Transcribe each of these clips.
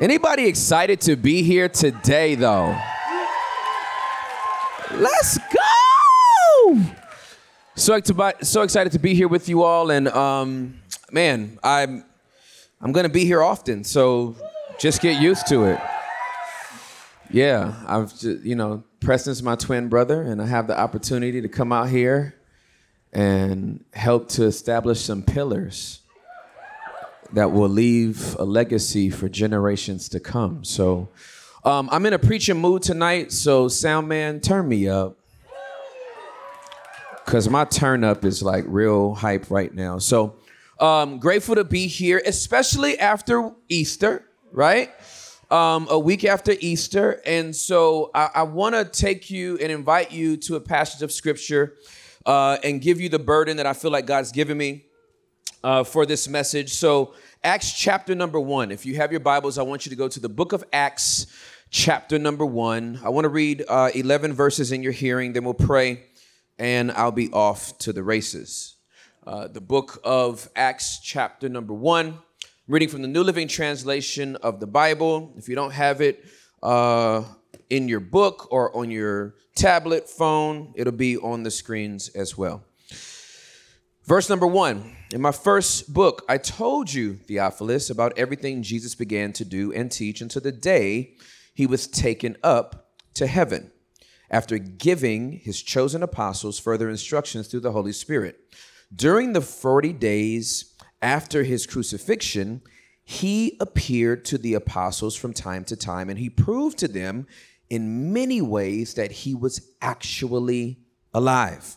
Anybody excited to be here today, though? Let's go! So, so excited to be here with you all, and um, man, I'm I'm gonna be here often, so just get used to it. Yeah, I've just, you know Preston's my twin brother, and I have the opportunity to come out here and help to establish some pillars that will leave a legacy for generations to come. So um, I'm in a preaching mood tonight, so sound man, turn me up. Cause my turn up is like real hype right now. So um, grateful to be here, especially after Easter, right? Um, a week after Easter. And so I, I want to take you and invite you to a passage of scripture uh, and give you the burden that I feel like God's given me uh, for this message. So, Acts chapter number one. If you have your Bibles, I want you to go to the book of Acts, chapter number one. I want to read uh, 11 verses in your hearing, then we'll pray, and I'll be off to the races. Uh, the book of Acts, chapter number one. I'm reading from the New Living Translation of the Bible. If you don't have it uh, in your book or on your tablet, phone, it'll be on the screens as well. Verse number one In my first book, I told you, Theophilus, about everything Jesus began to do and teach until the day he was taken up to heaven, after giving his chosen apostles further instructions through the Holy Spirit. During the 40 days after his crucifixion, he appeared to the apostles from time to time, and he proved to them in many ways that he was actually alive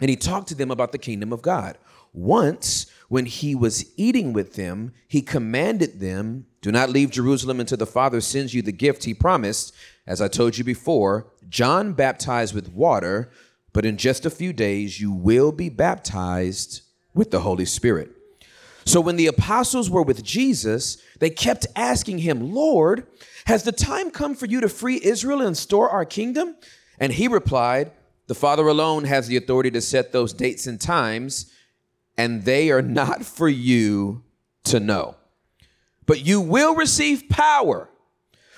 and he talked to them about the kingdom of God. Once, when he was eating with them, he commanded them, Do not leave Jerusalem until the Father sends you the gift he promised. As I told you before, John baptized with water, but in just a few days you will be baptized with the Holy Spirit. So when the apostles were with Jesus, they kept asking him, Lord, has the time come for you to free Israel and restore our kingdom? And he replied, the Father alone has the authority to set those dates and times, and they are not for you to know. But you will receive power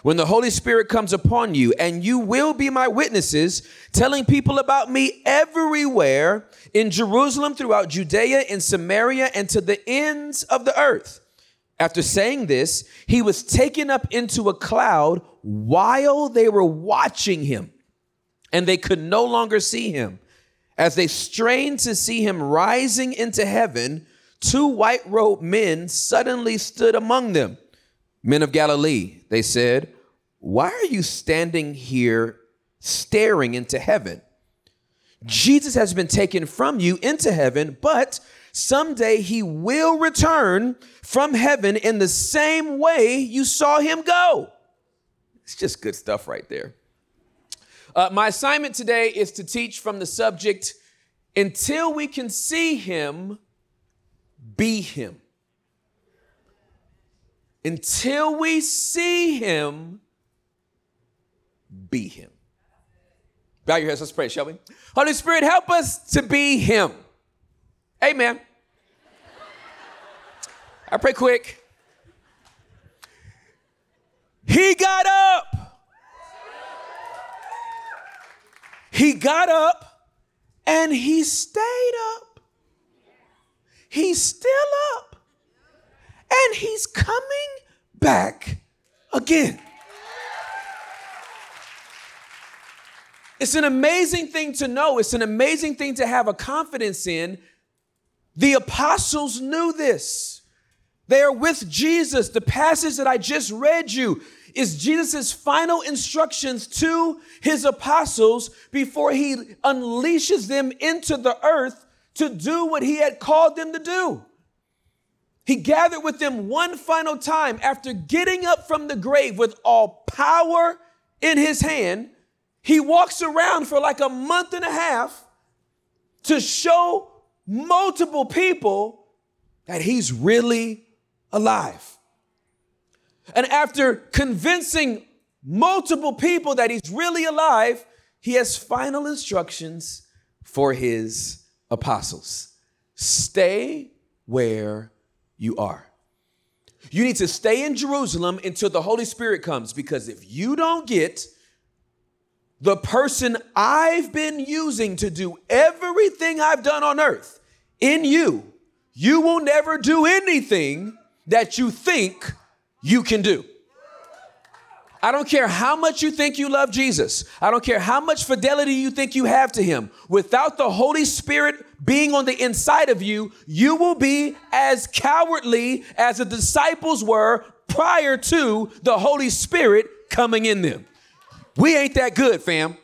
when the Holy Spirit comes upon you, and you will be my witnesses, telling people about me everywhere in Jerusalem, throughout Judea, in Samaria, and to the ends of the earth. After saying this, he was taken up into a cloud while they were watching him and they could no longer see him. As they strained to see him rising into heaven, two white robed men suddenly stood among them. Men of Galilee, they said, why are you standing here staring into heaven? Jesus has been taken from you into heaven, but someday he will return from heaven in the same way you saw him go. It's just good stuff right there. Uh, my assignment today is to teach from the subject until we can see him, be him. Until we see him, be him. Bow your heads, let's pray, shall we? Holy Spirit, help us to be him. Amen. I pray quick. He got up. He got up and he stayed up. He's still up and he's coming back again. It's an amazing thing to know. It's an amazing thing to have a confidence in. The apostles knew this. They are with Jesus. The passage that I just read you is Jesus' final instructions to his apostles before he unleashes them into the earth to do what he had called them to do. He gathered with them one final time after getting up from the grave with all power in his hand. He walks around for like a month and a half to show multiple people that he's really alive. And after convincing multiple people that he's really alive, he has final instructions for his apostles stay where you are. You need to stay in Jerusalem until the Holy Spirit comes because if you don't get the person I've been using to do everything I've done on earth in you, you will never do anything that you think you can do. I don't care how much you think you love Jesus. I don't care how much fidelity you think you have to him. Without the Holy Spirit being on the inside of you, you will be as cowardly as the disciples were prior to the Holy Spirit coming in them. We ain't that good, fam.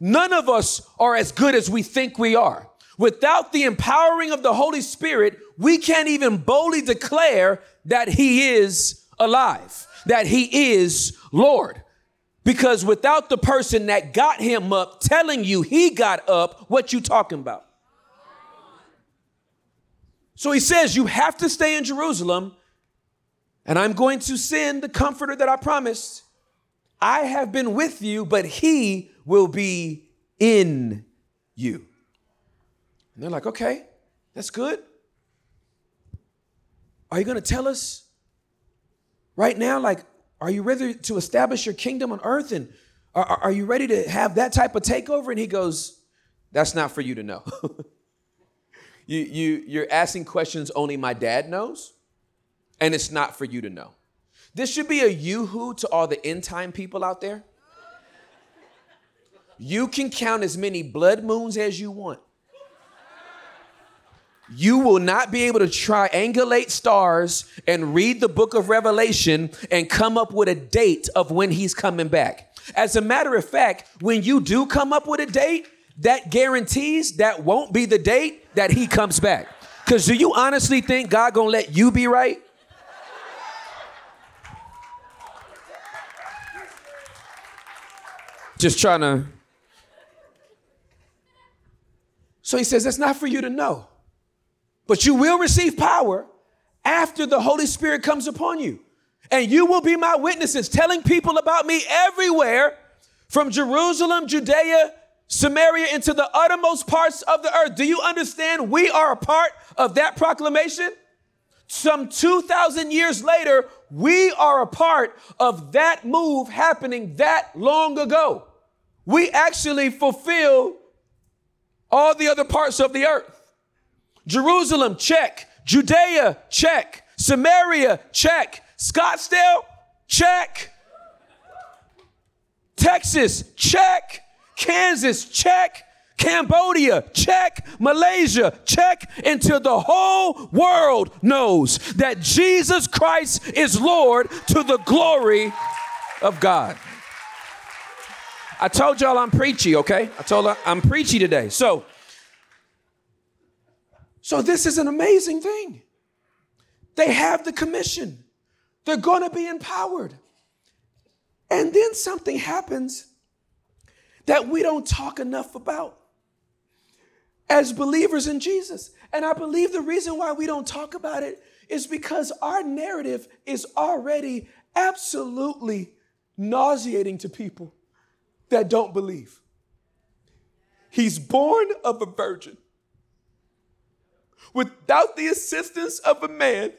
None of us are as good as we think we are. Without the empowering of the Holy Spirit, we can't even boldly declare that He is alive, that He is Lord. Because without the person that got him up telling you he got up, what you talking about? So he says, You have to stay in Jerusalem, and I'm going to send the comforter that I promised. I have been with you, but he will be in you. And they're like, Okay, that's good. Are you going to tell us right now, like, are you ready to establish your kingdom on earth? And are, are you ready to have that type of takeover? And he goes, That's not for you to know. you, you, you're asking questions only my dad knows, and it's not for you to know. This should be a yoo-hoo to all the end time people out there. You can count as many blood moons as you want you will not be able to triangulate stars and read the book of Revelation and come up with a date of when he's coming back. As a matter of fact, when you do come up with a date, that guarantees that won't be the date that he comes back. Because do you honestly think God gonna let you be right? Just trying to. So he says, that's not for you to know. But you will receive power after the Holy Spirit comes upon you. And you will be my witnesses, telling people about me everywhere from Jerusalem, Judea, Samaria, into the uttermost parts of the earth. Do you understand? We are a part of that proclamation. Some 2,000 years later, we are a part of that move happening that long ago. We actually fulfill all the other parts of the earth. Jerusalem, check. Judea, check. Samaria, check. Scottsdale, check. Texas, check. Kansas, check. Cambodia, check. Malaysia, check. Until the whole world knows that Jesus Christ is Lord to the glory of God. I told y'all I'm preachy, okay? I told her I'm preachy today. So, so this is an amazing thing. They have the commission. They're going to be empowered. And then something happens that we don't talk enough about as believers in Jesus. And I believe the reason why we don't talk about it is because our narrative is already absolutely nauseating to people that don't believe. He's born of a virgin without the assistance of a man,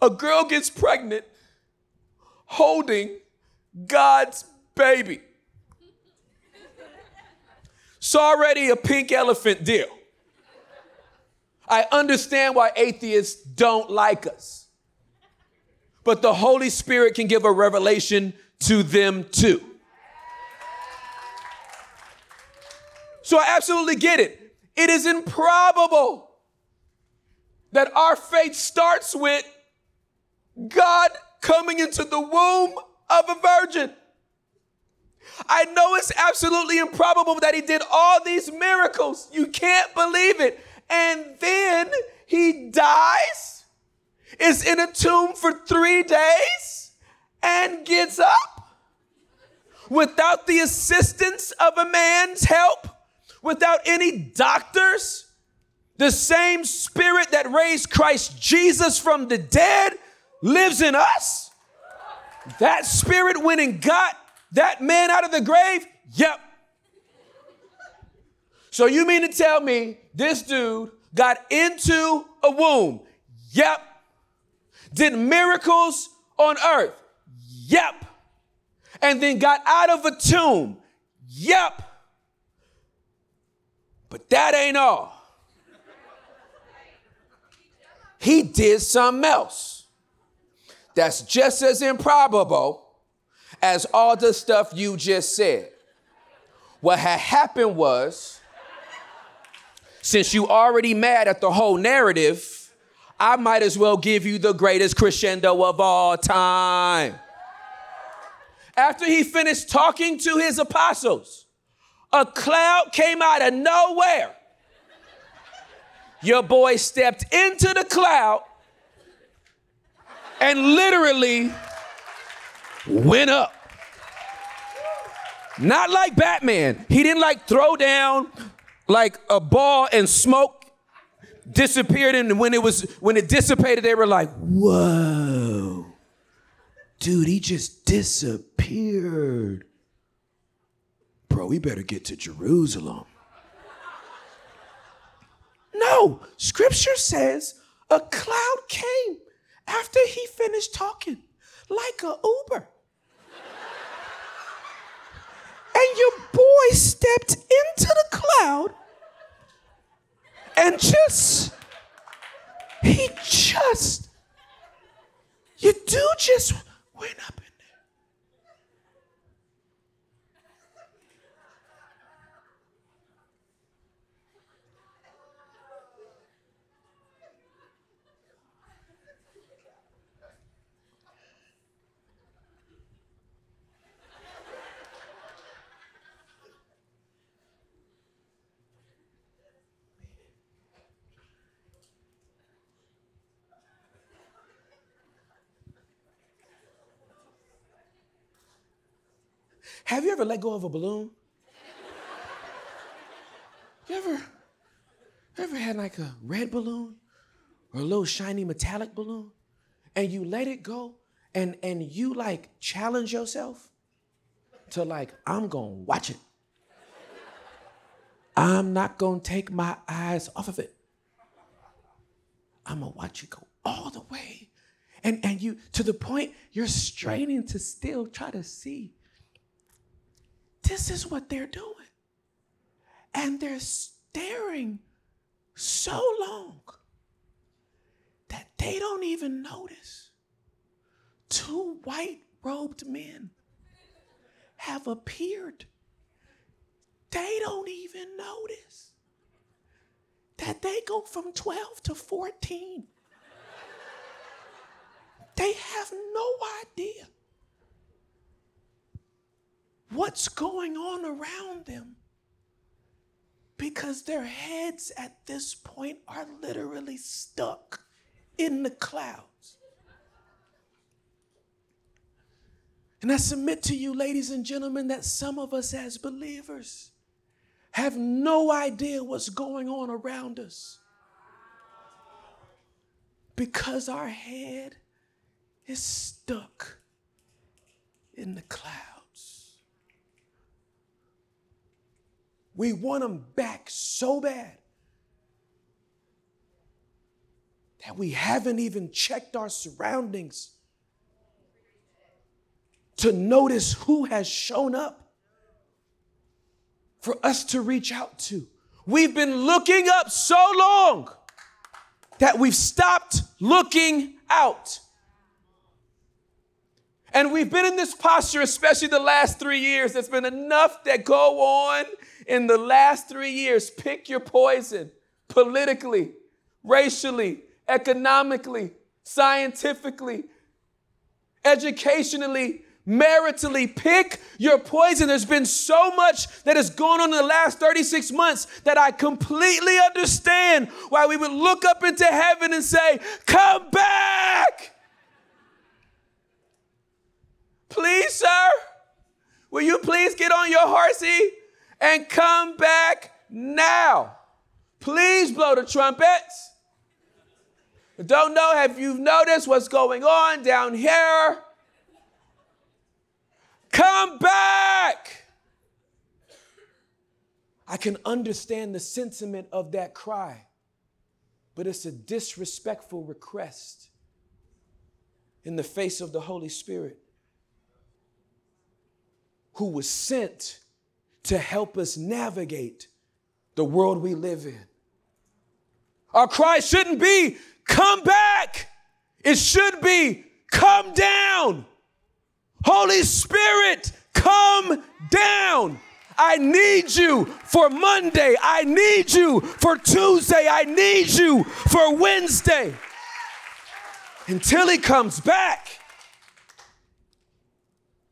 a girl gets pregnant holding God's baby. It's already a pink elephant deal. I understand why atheists don't like us. But the Holy Spirit can give a revelation to them too. So I absolutely get it. It is improbable that our faith starts with God coming into the womb of a virgin. I know it's absolutely improbable that he did all these miracles. You can't believe it. And then he dies, is in a tomb for three days, and gets up without the assistance of a man's help without any doctors. The same spirit that raised Christ Jesus from the dead lives in us. That spirit went and got that man out of the grave? Yep. So you mean to tell me this dude got into a womb? Yep. did miracles on earth. Yep. And then got out of a tomb. Yep. But that ain't all. He did something else that's just as improbable as all the stuff you just said. What had happened was, since you already mad at the whole narrative, I might as well give you the greatest crescendo of all time. After he finished talking to his apostles, a cloud came out of nowhere. Your boy stepped into the cloud and literally went up. Not like Batman. He didn't like throw down like a ball and smoke disappeared and when it was when it dissipated they were like, "Whoa." Dude, he just disappeared. Bro, we better get to Jerusalem. No, scripture says a cloud came after he finished talking, like a Uber. and your boy stepped into the cloud and just, he just, you do just went up Have you ever let go of a balloon? You ever, ever had like a red balloon or a little shiny metallic balloon and you let it go and, and you like challenge yourself to like, I'm gonna watch it. I'm not gonna take my eyes off of it. I'm gonna watch it go all the way. And, and you, to the point, you're straining to still try to see this is what they're doing. And they're staring so long that they don't even notice. Two white robed men have appeared. They don't even notice that they go from 12 to 14. They have no idea what's going on around them because their heads at this point are literally stuck in the clouds. And I submit to you, ladies and gentlemen, that some of us as believers have no idea what's going on around us because our head is stuck in the clouds. We want them back so bad that we haven't even checked our surroundings to notice who has shown up for us to reach out to. We've been looking up so long that we've stopped looking out. And we've been in this posture, especially the last three years. There's been enough that go on in the last three years, pick your poison politically, racially, economically, scientifically, educationally, maritally. Pick your poison. There's been so much that has gone on in the last 36 months that I completely understand why we would look up into heaven and say, Come back! Please, sir, will you please get on your horsey and come back now. Please blow the trumpets. Don't know if you've noticed what's going on down here. Come back. I can understand the sentiment of that cry, but it's a disrespectful request in the face of the Holy Spirit who was sent to help us navigate the world we live in. Our cry shouldn't be, come back. It should be, come down. Holy Spirit, come down. I need you for Monday. I need you for Tuesday. I need you for Wednesday. Until he comes back,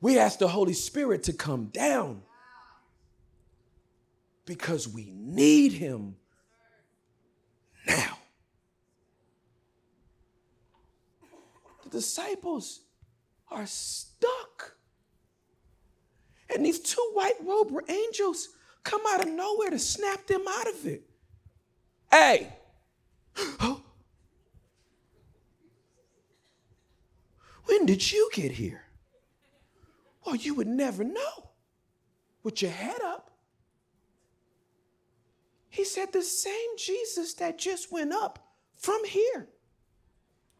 we ask the Holy Spirit to come down because we need him now. The disciples are stuck. And these two white robed angels come out of nowhere to snap them out of it. Hey, when did you get here? Well, you would never know with your head. He said, The same Jesus that just went up from here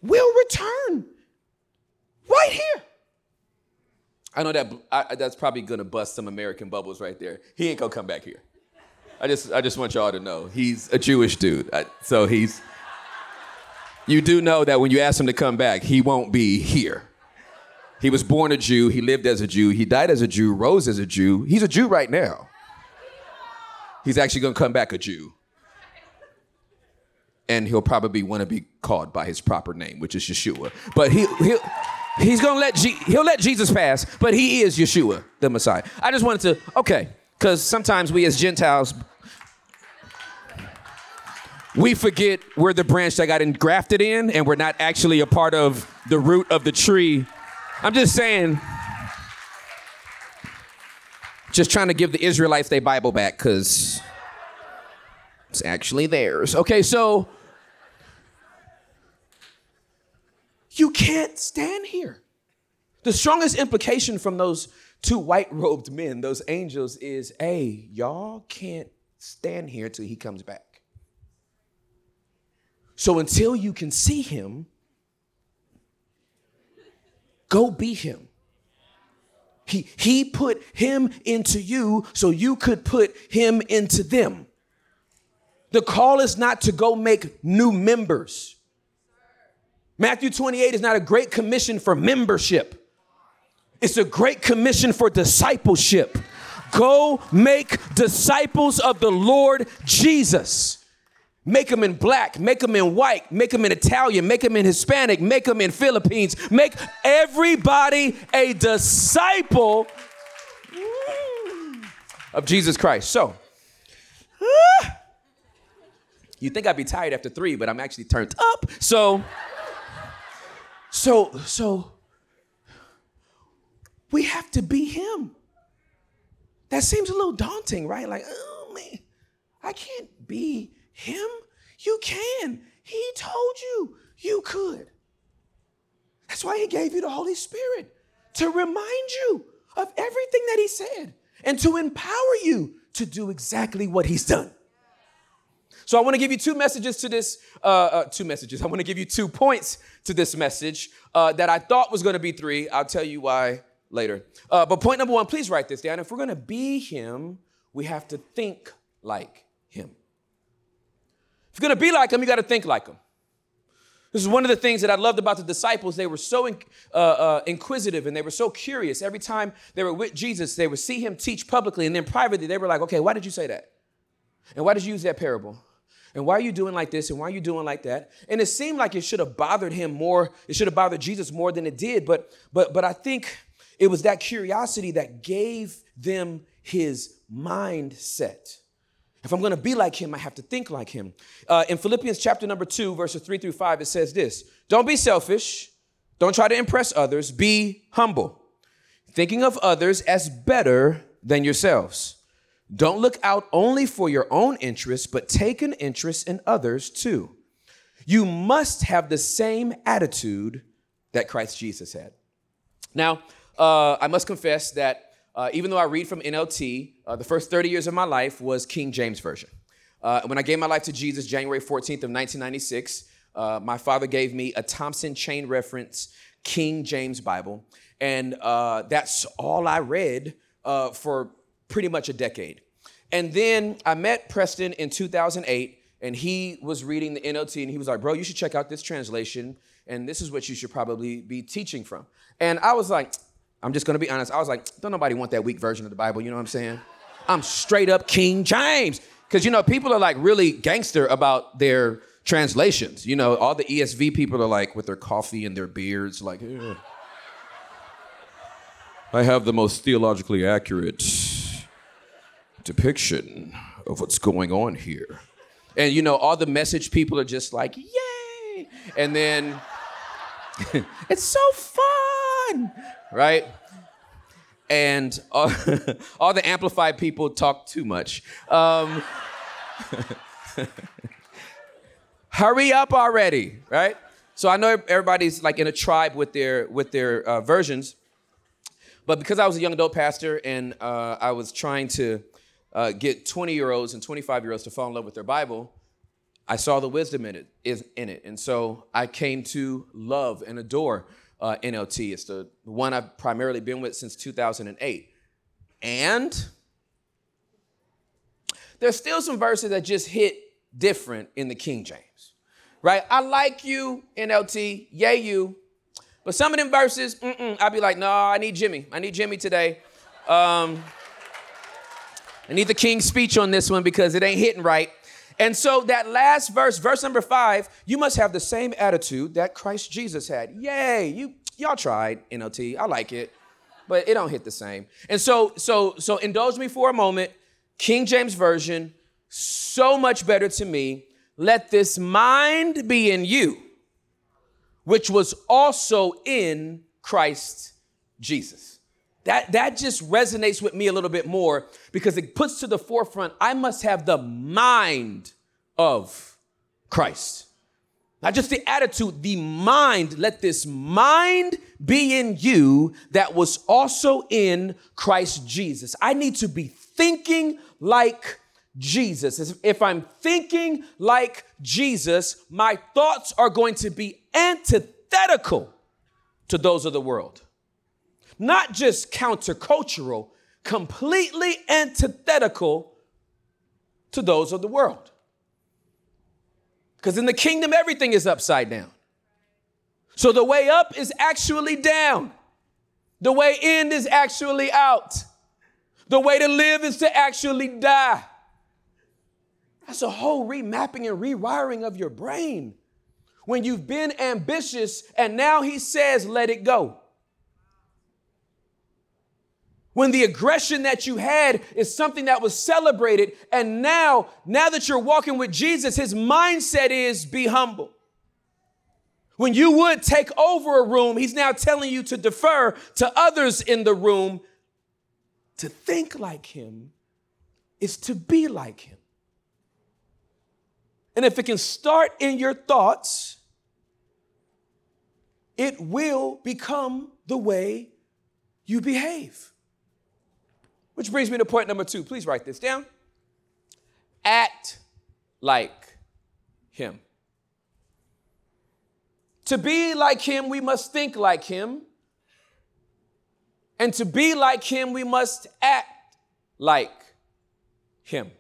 will return right here. I know that I, that's probably gonna bust some American bubbles right there. He ain't gonna come back here. I just I just want y'all to know he's a Jewish dude. I, so he's. You do know that when you ask him to come back, he won't be here. He was born a Jew. He lived as a Jew. He died as a Jew. Rose as a Jew. He's a Jew right now. He's actually gonna come back a Jew. And he'll probably want to be called by his proper name, which is Yeshua. But he, he'll. He's gonna let G- he'll let Jesus pass, but he is Yeshua, the Messiah. I just wanted to okay, because sometimes we as Gentiles we forget we're the branch that got engrafted in, and we're not actually a part of the root of the tree. I'm just saying, just trying to give the Israelites their Bible back because it's actually theirs. Okay, so You can't stand here. The strongest implication from those two white robed men, those angels, is hey, y'all can't stand here till he comes back. So until you can see him, go be him. He, he put him into you so you could put him into them. The call is not to go make new members. Matthew 28 is not a great commission for membership. It's a great commission for discipleship. Go make disciples of the Lord Jesus. Make them in black, make them in white, make them in Italian, make them in Hispanic, make them in Philippines. Make everybody a disciple of Jesus Christ. So, you think I'd be tired after three, but I'm actually turned up. So, so, so we have to be him. That seems a little daunting, right? Like, oh man, I can't be him. You can. He told you you could. That's why he gave you the Holy Spirit to remind you of everything that he said and to empower you to do exactly what he's done. So I want to give you two messages to this, uh, uh, two messages. I want to give you two points to this message uh, that I thought was going to be three. I'll tell you why later. Uh, but point number one, please write this down. If we're going to be Him, we have to think like. If you're going to be like Him, you got to think like Him. This is one of the things that I loved about the disciples. They were so in, uh, uh, inquisitive and they were so curious. Every time they were with Jesus, they would see him teach publicly, and then privately, they were like, okay, why did you say that? And why did you use that parable? And why are you doing like this? And why are you doing like that? And it seemed like it should have bothered him more. It should have bothered Jesus more than it did. But but but I think it was that curiosity that gave them his mindset. If I'm going to be like him, I have to think like him. Uh, in Philippians chapter number two, verses three through five, it says this: Don't be selfish. Don't try to impress others. Be humble, thinking of others as better than yourselves. Don't look out only for your own interests, but take an interest in others too. You must have the same attitude that Christ Jesus had. Now, uh, I must confess that uh, even though I read from NLT, uh, the first 30 years of my life was King James Version. Uh, when I gave my life to Jesus January 14th of 1996, uh, my father gave me a Thompson chain reference King James Bible. And uh, that's all I read uh, for pretty much a decade. And then I met Preston in 2008, and he was reading the NLT, and he was like, Bro, you should check out this translation, and this is what you should probably be teaching from. And I was like, I'm just gonna be honest. I was like, don't nobody want that weak version of the Bible, you know what I'm saying? I'm straight up King James. Because, you know, people are like really gangster about their translations. You know, all the ESV people are like with their coffee and their beards, like, I have the most theologically accurate depiction of what's going on here. And, you know, all the message people are just like, yay! And then, it's so fun, right? And all, all the amplified people talk too much. Um, hurry up already, right? So I know everybody's like in a tribe with their with their uh, versions, but because I was a young adult pastor and uh, I was trying to uh, get 20 year olds and 25 year olds to fall in love with their Bible, I saw the wisdom in it is in it, and so I came to love and adore uh, NLT. It's the one I've primarily been with since 2008, and there's still some verses that just hit different in the King James, right? I like you, NLT, yay you. But some of them verses, I'd be like, no, I need Jimmy. I need Jimmy today. Um, I need the King's speech on this one because it ain't hitting right. And so that last verse, verse number five, you must have the same attitude that Christ Jesus had. Yay, you y'all tried NLT. I like it, but it don't hit the same. And so, so, so indulge me for a moment. King James Version, so much better to me. Let this mind be in you, which was also in Christ Jesus. That, that just resonates with me a little bit more because it puts to the forefront I must have the mind of Christ. Not just the attitude, the mind. Let this mind be in you that was also in Christ Jesus. I need to be thinking like Jesus. If I'm thinking like Jesus, my thoughts are going to be antithetical to those of the world. Not just countercultural, completely antithetical to those of the world. Because in the kingdom, everything is upside down. So the way up is actually down, the way in is actually out. The way to live is to actually die. That's a whole remapping and rewiring of your brain. When you've been ambitious and now he says, let it go. When the aggression that you had is something that was celebrated, and now, now that you're walking with Jesus, his mindset is be humble. When you would take over a room, he's now telling you to defer to others in the room to think like him is to be like him. And if it can start in your thoughts, it will become the way you behave. Which brings me to point number two. Please write this down. Act like him. To be like him, we must think like him. And to be like him, we must act like him.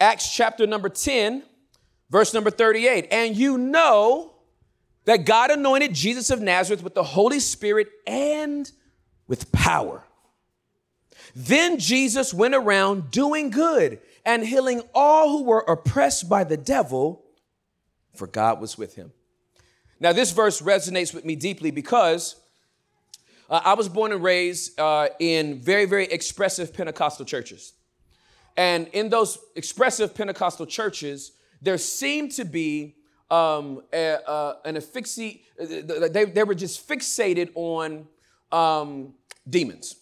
Acts chapter number 10, verse number 38. And you know that God anointed Jesus of Nazareth with the Holy Spirit and with power. Then Jesus went around doing good and healing all who were oppressed by the devil, for God was with him. Now, this verse resonates with me deeply because uh, I was born and raised uh, in very, very expressive Pentecostal churches. And in those expressive Pentecostal churches, there seemed to be um, a, a, an asphyxi, they, they were just fixated on um, demons,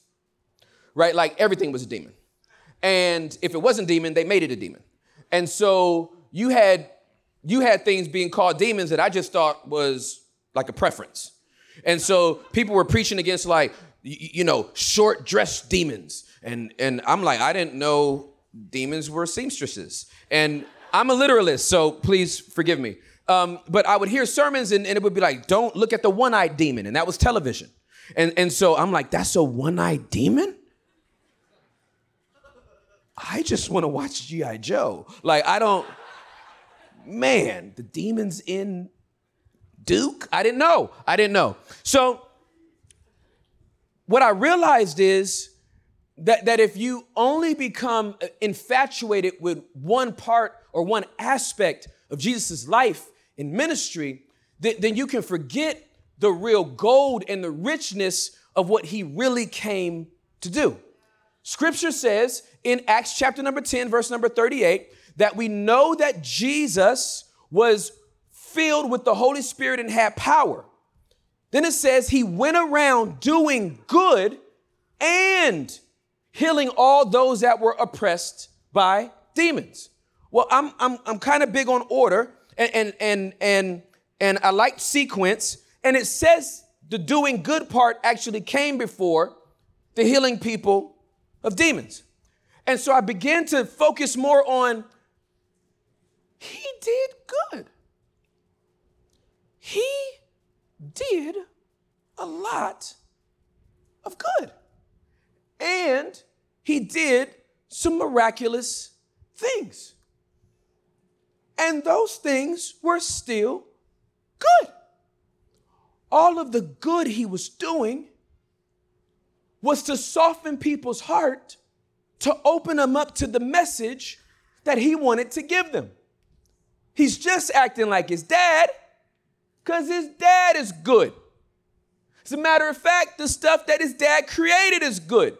right? Like everything was a demon. And if it wasn't demon, they made it a demon. And so you had you had things being called demons that I just thought was like a preference. And so people were preaching against like, you know, short dress demons. And, and I'm like, I didn't know demons were seamstresses. And I'm a literalist, so please forgive me. um, but I would hear sermons and, and it would be like, don't look at the one eyed demon. And that was television. And, and so I'm like, that's a one eyed demon? I just want to watch G.I. Joe. Like, I don't, man, the demons in Duke? I didn't know. I didn't know. So, what I realized is that, that if you only become uh, infatuated with one part or one aspect of Jesus' life and ministry, then, then you can forget the real gold and the richness of what he really came to do. Scripture says in Acts chapter number 10, verse number 38, that we know that Jesus was filled with the Holy Spirit and had power. Then it says he went around doing good and healing all those that were oppressed by demons. Well, I'm, I'm, I'm kind of big on order and, and, and, and, and I like sequence. And it says the doing good part actually came before the healing people of demons. And so I began to focus more on he did good. He did a lot of good. And he did some miraculous things. And those things were still good. All of the good he was doing was to soften people's heart, to open them up to the message that he wanted to give them. He's just acting like his dad because his dad is good. As a matter of fact, the stuff that his dad created is good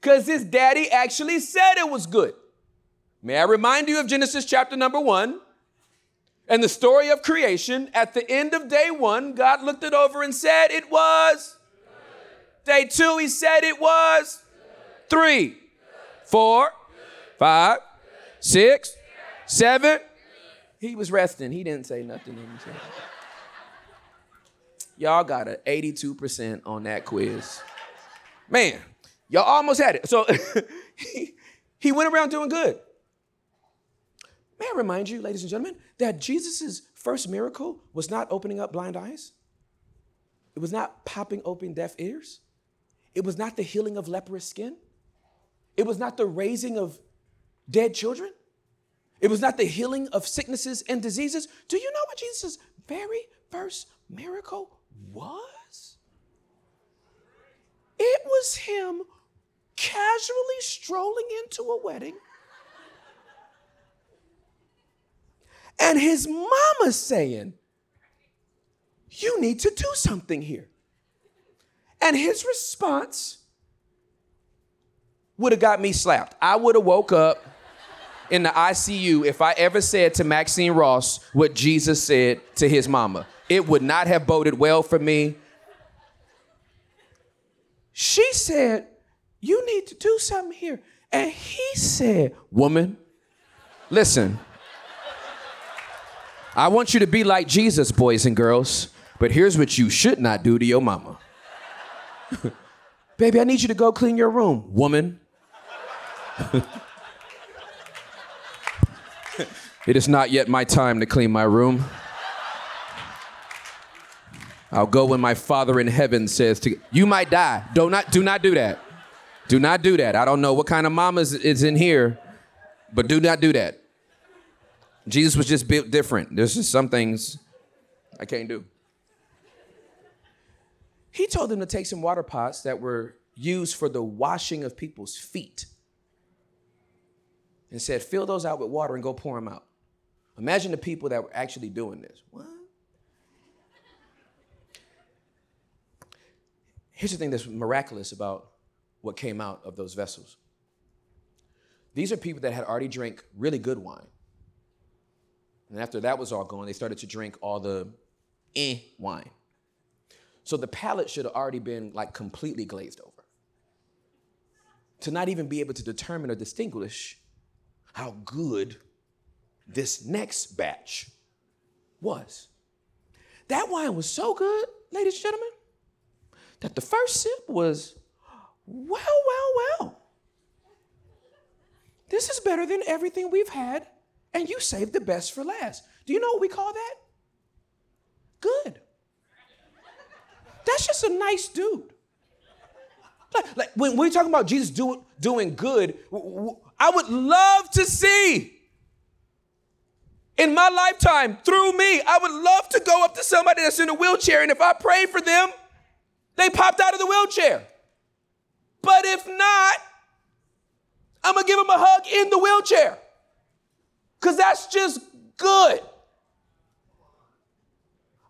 because his daddy actually said it was good. May I remind you of Genesis chapter number one and the story of creation? At the end of day one, God looked it over and said it was. Day two, he said it was. Three, four, five, six, seven. He was resting. He didn't say nothing. Y'all got an 82% on that quiz. Man, y'all almost had it. So he, he went around doing good. May I remind you, ladies and gentlemen, that Jesus' first miracle was not opening up blind eyes, it was not popping open deaf ears, it was not the healing of leprous skin, it was not the raising of dead children, it was not the healing of sicknesses and diseases. Do you know what Jesus' very first miracle was? It was him casually strolling into a wedding and his mama saying, You need to do something here. And his response would have got me slapped. I would have woke up in the ICU if I ever said to Maxine Ross what Jesus said to his mama. It would not have boded well for me. She said, You need to do something here. And he said, Woman, listen. I want you to be like Jesus, boys and girls, but here's what you should not do to your mama. Baby, I need you to go clean your room, woman. it is not yet my time to clean my room. I'll go when my Father in heaven says to you might die. Do not do not do that. Do not do that. I don't know what kind of mamas is in here, but do not do that. Jesus was just built different. There's just some things I can't do. He told them to take some water pots that were used for the washing of people's feet and said, fill those out with water and go pour them out. Imagine the people that were actually doing this. What? Here's the thing that's miraculous about what came out of those vessels. These are people that had already drank really good wine. And after that was all gone, they started to drink all the eh wine. So the palate should have already been like completely glazed over. To not even be able to determine or distinguish how good this next batch was. That wine was so good, ladies and gentlemen, that the first sip was, well, well, well. This is better than everything we've had and you saved the best for last. Do you know what we call that? good. That's just a nice dude. Like, like when we're talking about Jesus do, doing good, I would love to see in my lifetime through me, I would love to go up to somebody that's in a wheelchair, and if I pray for them, they popped out of the wheelchair. But if not, I'm gonna give them a hug in the wheelchair. Because that's just good.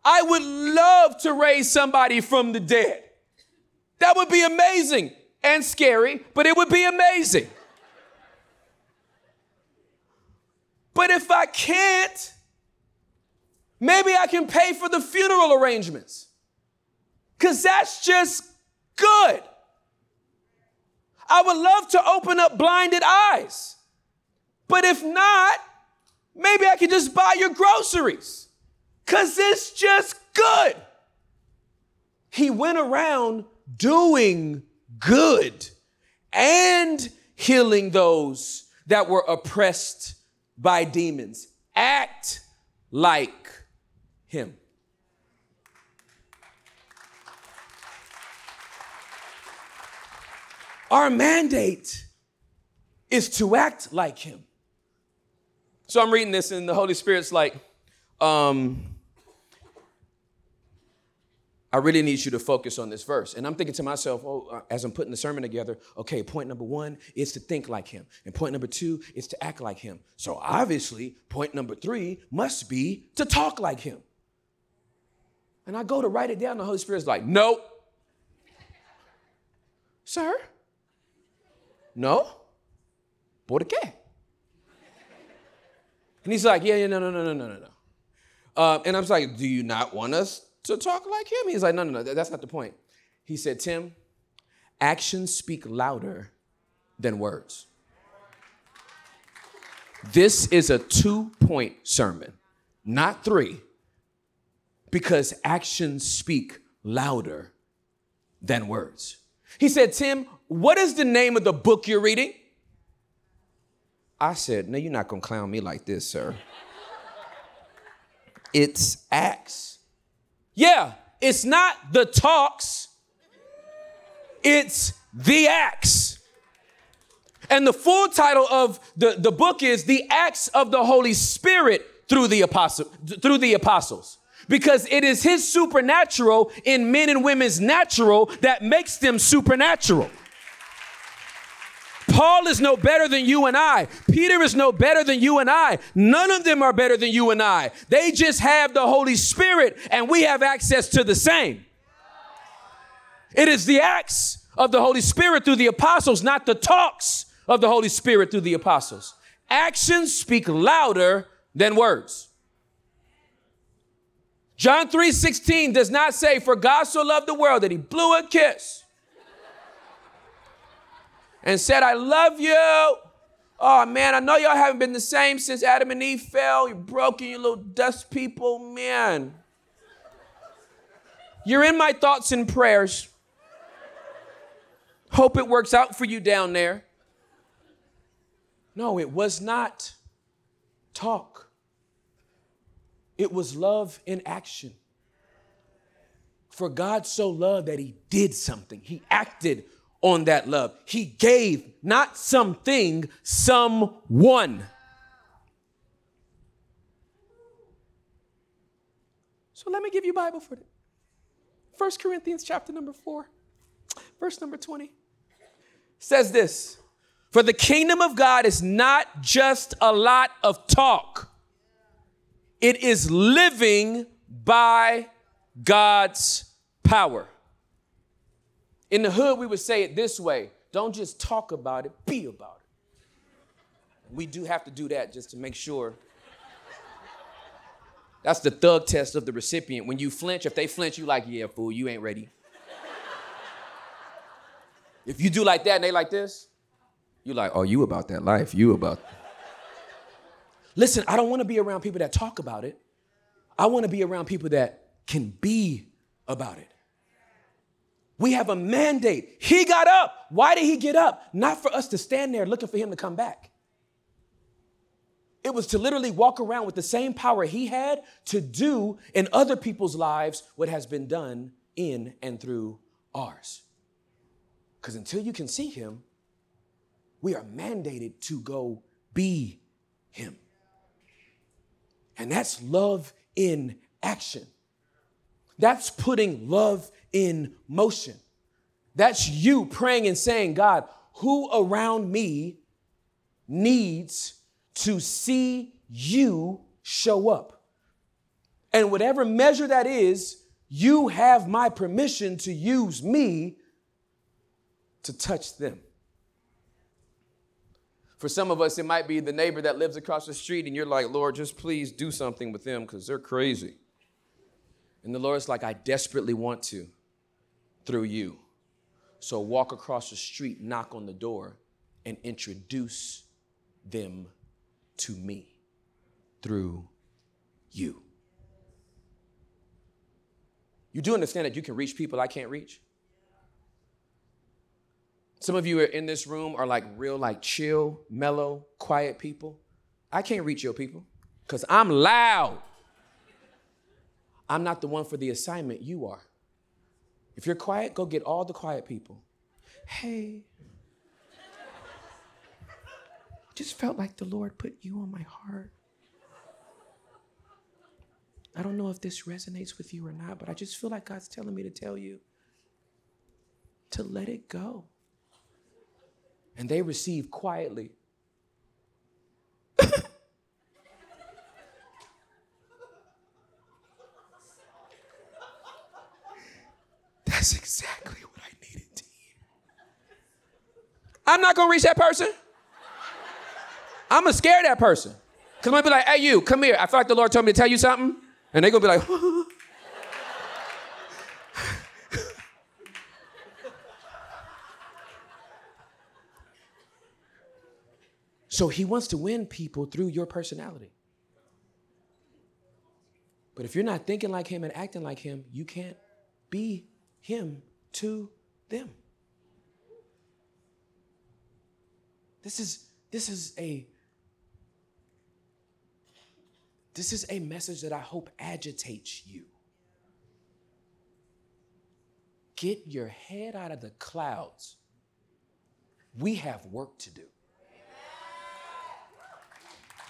I would love to raise somebody from the dead. That would be amazing and scary, but it would be amazing. But if I can't, maybe I can pay for the funeral arrangements. Because that's just good. I would love to open up blinded eyes. But if not, maybe I can just buy your groceries. Because it's just good. He went around doing good and healing those that were oppressed by demons. Act like him. Our mandate is to act like him. So I'm reading this, and the Holy Spirit's like, um, I really need you to focus on this verse. And I'm thinking to myself, oh, uh, as I'm putting the sermon together, okay, point number one is to think like him. And point number two is to act like him. So obviously, point number three must be to talk like him. And I go to write it down, the Holy Spirit's like, nope. Sir? No? Por qué? And he's like, yeah, yeah, no, no, no, no, no, no. Uh, and I was like, do you not want us to talk like him. He's like, no, no, no, that's not the point. He said, Tim, actions speak louder than words. This is a two point sermon, not three, because actions speak louder than words. He said, Tim, what is the name of the book you're reading? I said, No, you're not gonna clown me like this, sir. It's Acts. Yeah, it's not the talks, it's the acts. And the full title of the, the book is The Acts of the Holy Spirit through the apostle through the apostles. Because it is his supernatural in men and women's natural that makes them supernatural. Paul is no better than you and I. Peter is no better than you and I. None of them are better than you and I. They just have the Holy Spirit and we have access to the same. It is the acts of the Holy Spirit through the apostles, not the talks of the Holy Spirit through the apostles. Actions speak louder than words. John 3:16 does not say for God so loved the world that he blew a kiss and said, I love you. Oh man, I know y'all haven't been the same since Adam and Eve fell. You're broken, you little dust people, man. You're in my thoughts and prayers. Hope it works out for you down there. No, it was not talk, it was love in action. For God so loved that he did something, he acted on that love. He gave not something, someone. So let me give you Bible for it. 1 Corinthians chapter number 4, verse number 20 says this For the kingdom of God is not just a lot of talk, it is living by God's power. In the hood, we would say it this way don't just talk about it, be about it. We do have to do that just to make sure. That's the thug test of the recipient. When you flinch, if they flinch, you like, yeah, fool, you ain't ready. if you do like that and they like this, you like, oh, you about that life, you about. Listen, I don't want to be around people that talk about it. I want to be around people that can be about it. We have a mandate. He got up. Why did he get up? Not for us to stand there looking for him to come back. It was to literally walk around with the same power he had to do in other people's lives what has been done in and through ours. Because until you can see him, we are mandated to go be him. And that's love in action. That's putting love in motion. That's you praying and saying, God, who around me needs to see you show up? And whatever measure that is, you have my permission to use me to touch them. For some of us, it might be the neighbor that lives across the street, and you're like, Lord, just please do something with them because they're crazy. And the Lord's like, I desperately want to through you. So walk across the street, knock on the door, and introduce them to me through you. You do understand that you can reach people I can't reach? Some of you are in this room are like real, like chill, mellow, quiet people. I can't reach your people because I'm loud. I'm not the one for the assignment, you are. If you're quiet, go get all the quiet people. Hey, just felt like the Lord put you on my heart. I don't know if this resonates with you or not, but I just feel like God's telling me to tell you to let it go and they receive quietly. That's exactly what I needed to hear. I'm not gonna reach that person. I'm gonna scare that person. Cause I'm gonna be like, hey, you, come here. I feel like the Lord told me to tell you something. And they're gonna be like, So he wants to win people through your personality. But if you're not thinking like him and acting like him, you can't be him to them. This is this is a this is a message that I hope agitates you. Get your head out of the clouds. We have work to do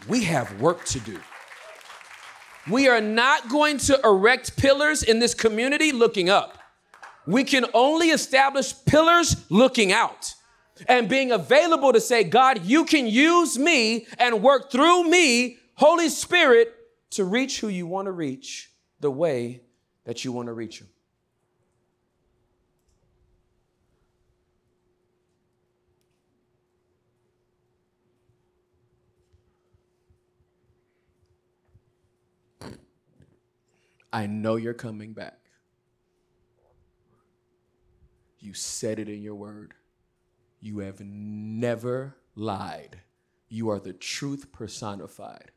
we have work to do. We are not going to erect pillars in this community looking up. We can only establish pillars looking out and being available to say, God, you can use me and work through me, Holy Spirit, to reach who you want to reach the way that you want to reach them. I know you're coming back. You said it in your word. You have never lied. You are the truth personified.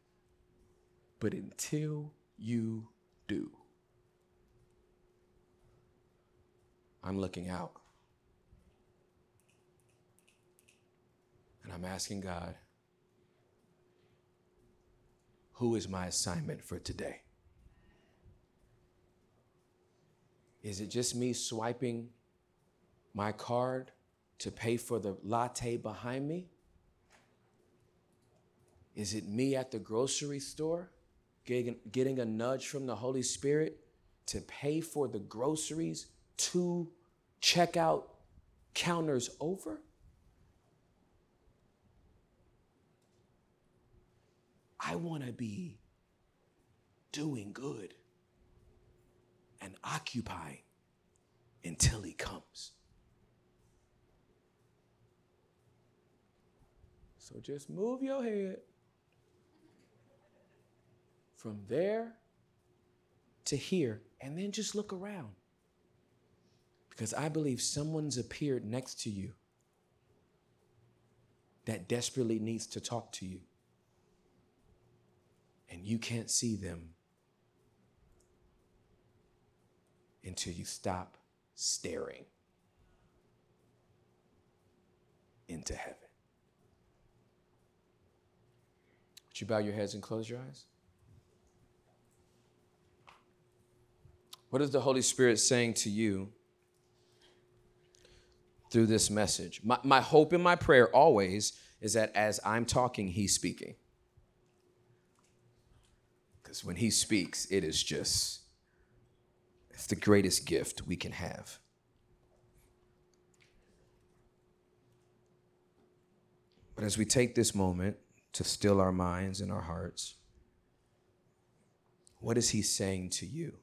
But until you do, I'm looking out. And I'm asking God, who is my assignment for today? Is it just me swiping my card to pay for the latte behind me? Is it me at the grocery store getting, a nudge from the Holy Spirit to pay for the groceries two checkout counters over? I want to be doing good and occupying until he comes. So just move your head from there to here and then just look around. Because I believe someone's appeared next to you that desperately needs to talk to you. And you can't see them until you stop staring into heaven. Would you bow your heads and close your eyes? What is the Holy Spirit saying to you through this message? My, my hope and my prayer always is that as I'm talking, He's speaking. Because when He speaks, it is just, it's the greatest gift we can have. But as we take this moment to still our minds and our hearts, what is He saying to you?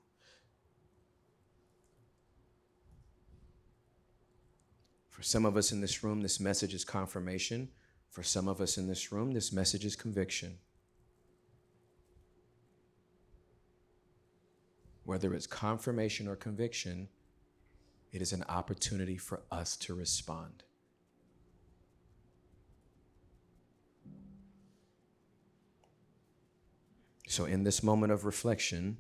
For some of us in this room, this message is confirmation. For some of us in this room, this message is conviction. Whether it's confirmation or conviction, it is an opportunity for us to respond. So, in this moment of reflection,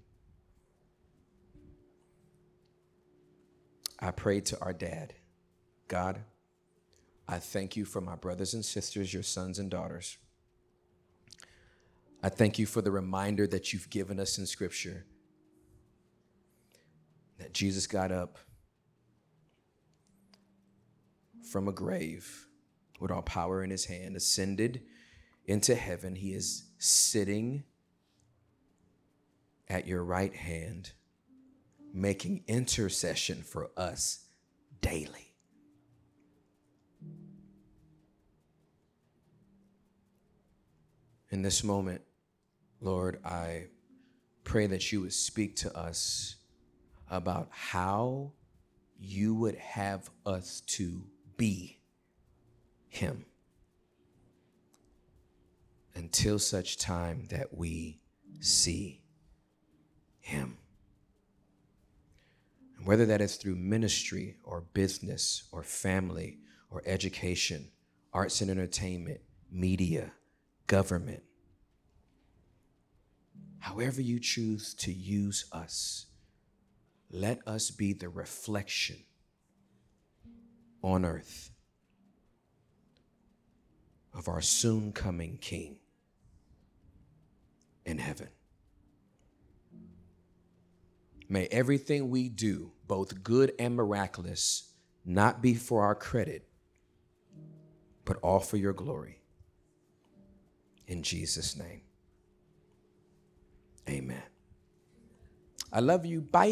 I prayed to our dad God, I thank you for my brothers and sisters, your sons and daughters. I thank you for the reminder that you've given us in Scripture that Jesus got up from a grave with all power in his hand, ascended into heaven. He is sitting at your right hand, making intercession for us daily. In this moment, Lord, I pray that you would speak to us about how you would have us to be Him until such time that we see Him. And whether that is through ministry or business or family or education, arts and entertainment, media, government, however you choose to use us, let us be the reflection on earth of our soon coming King in heaven. May everything we do, both good and miraculous, not be for our credit, but all for your glory. In Jesus' name, amen. I love you. Bye.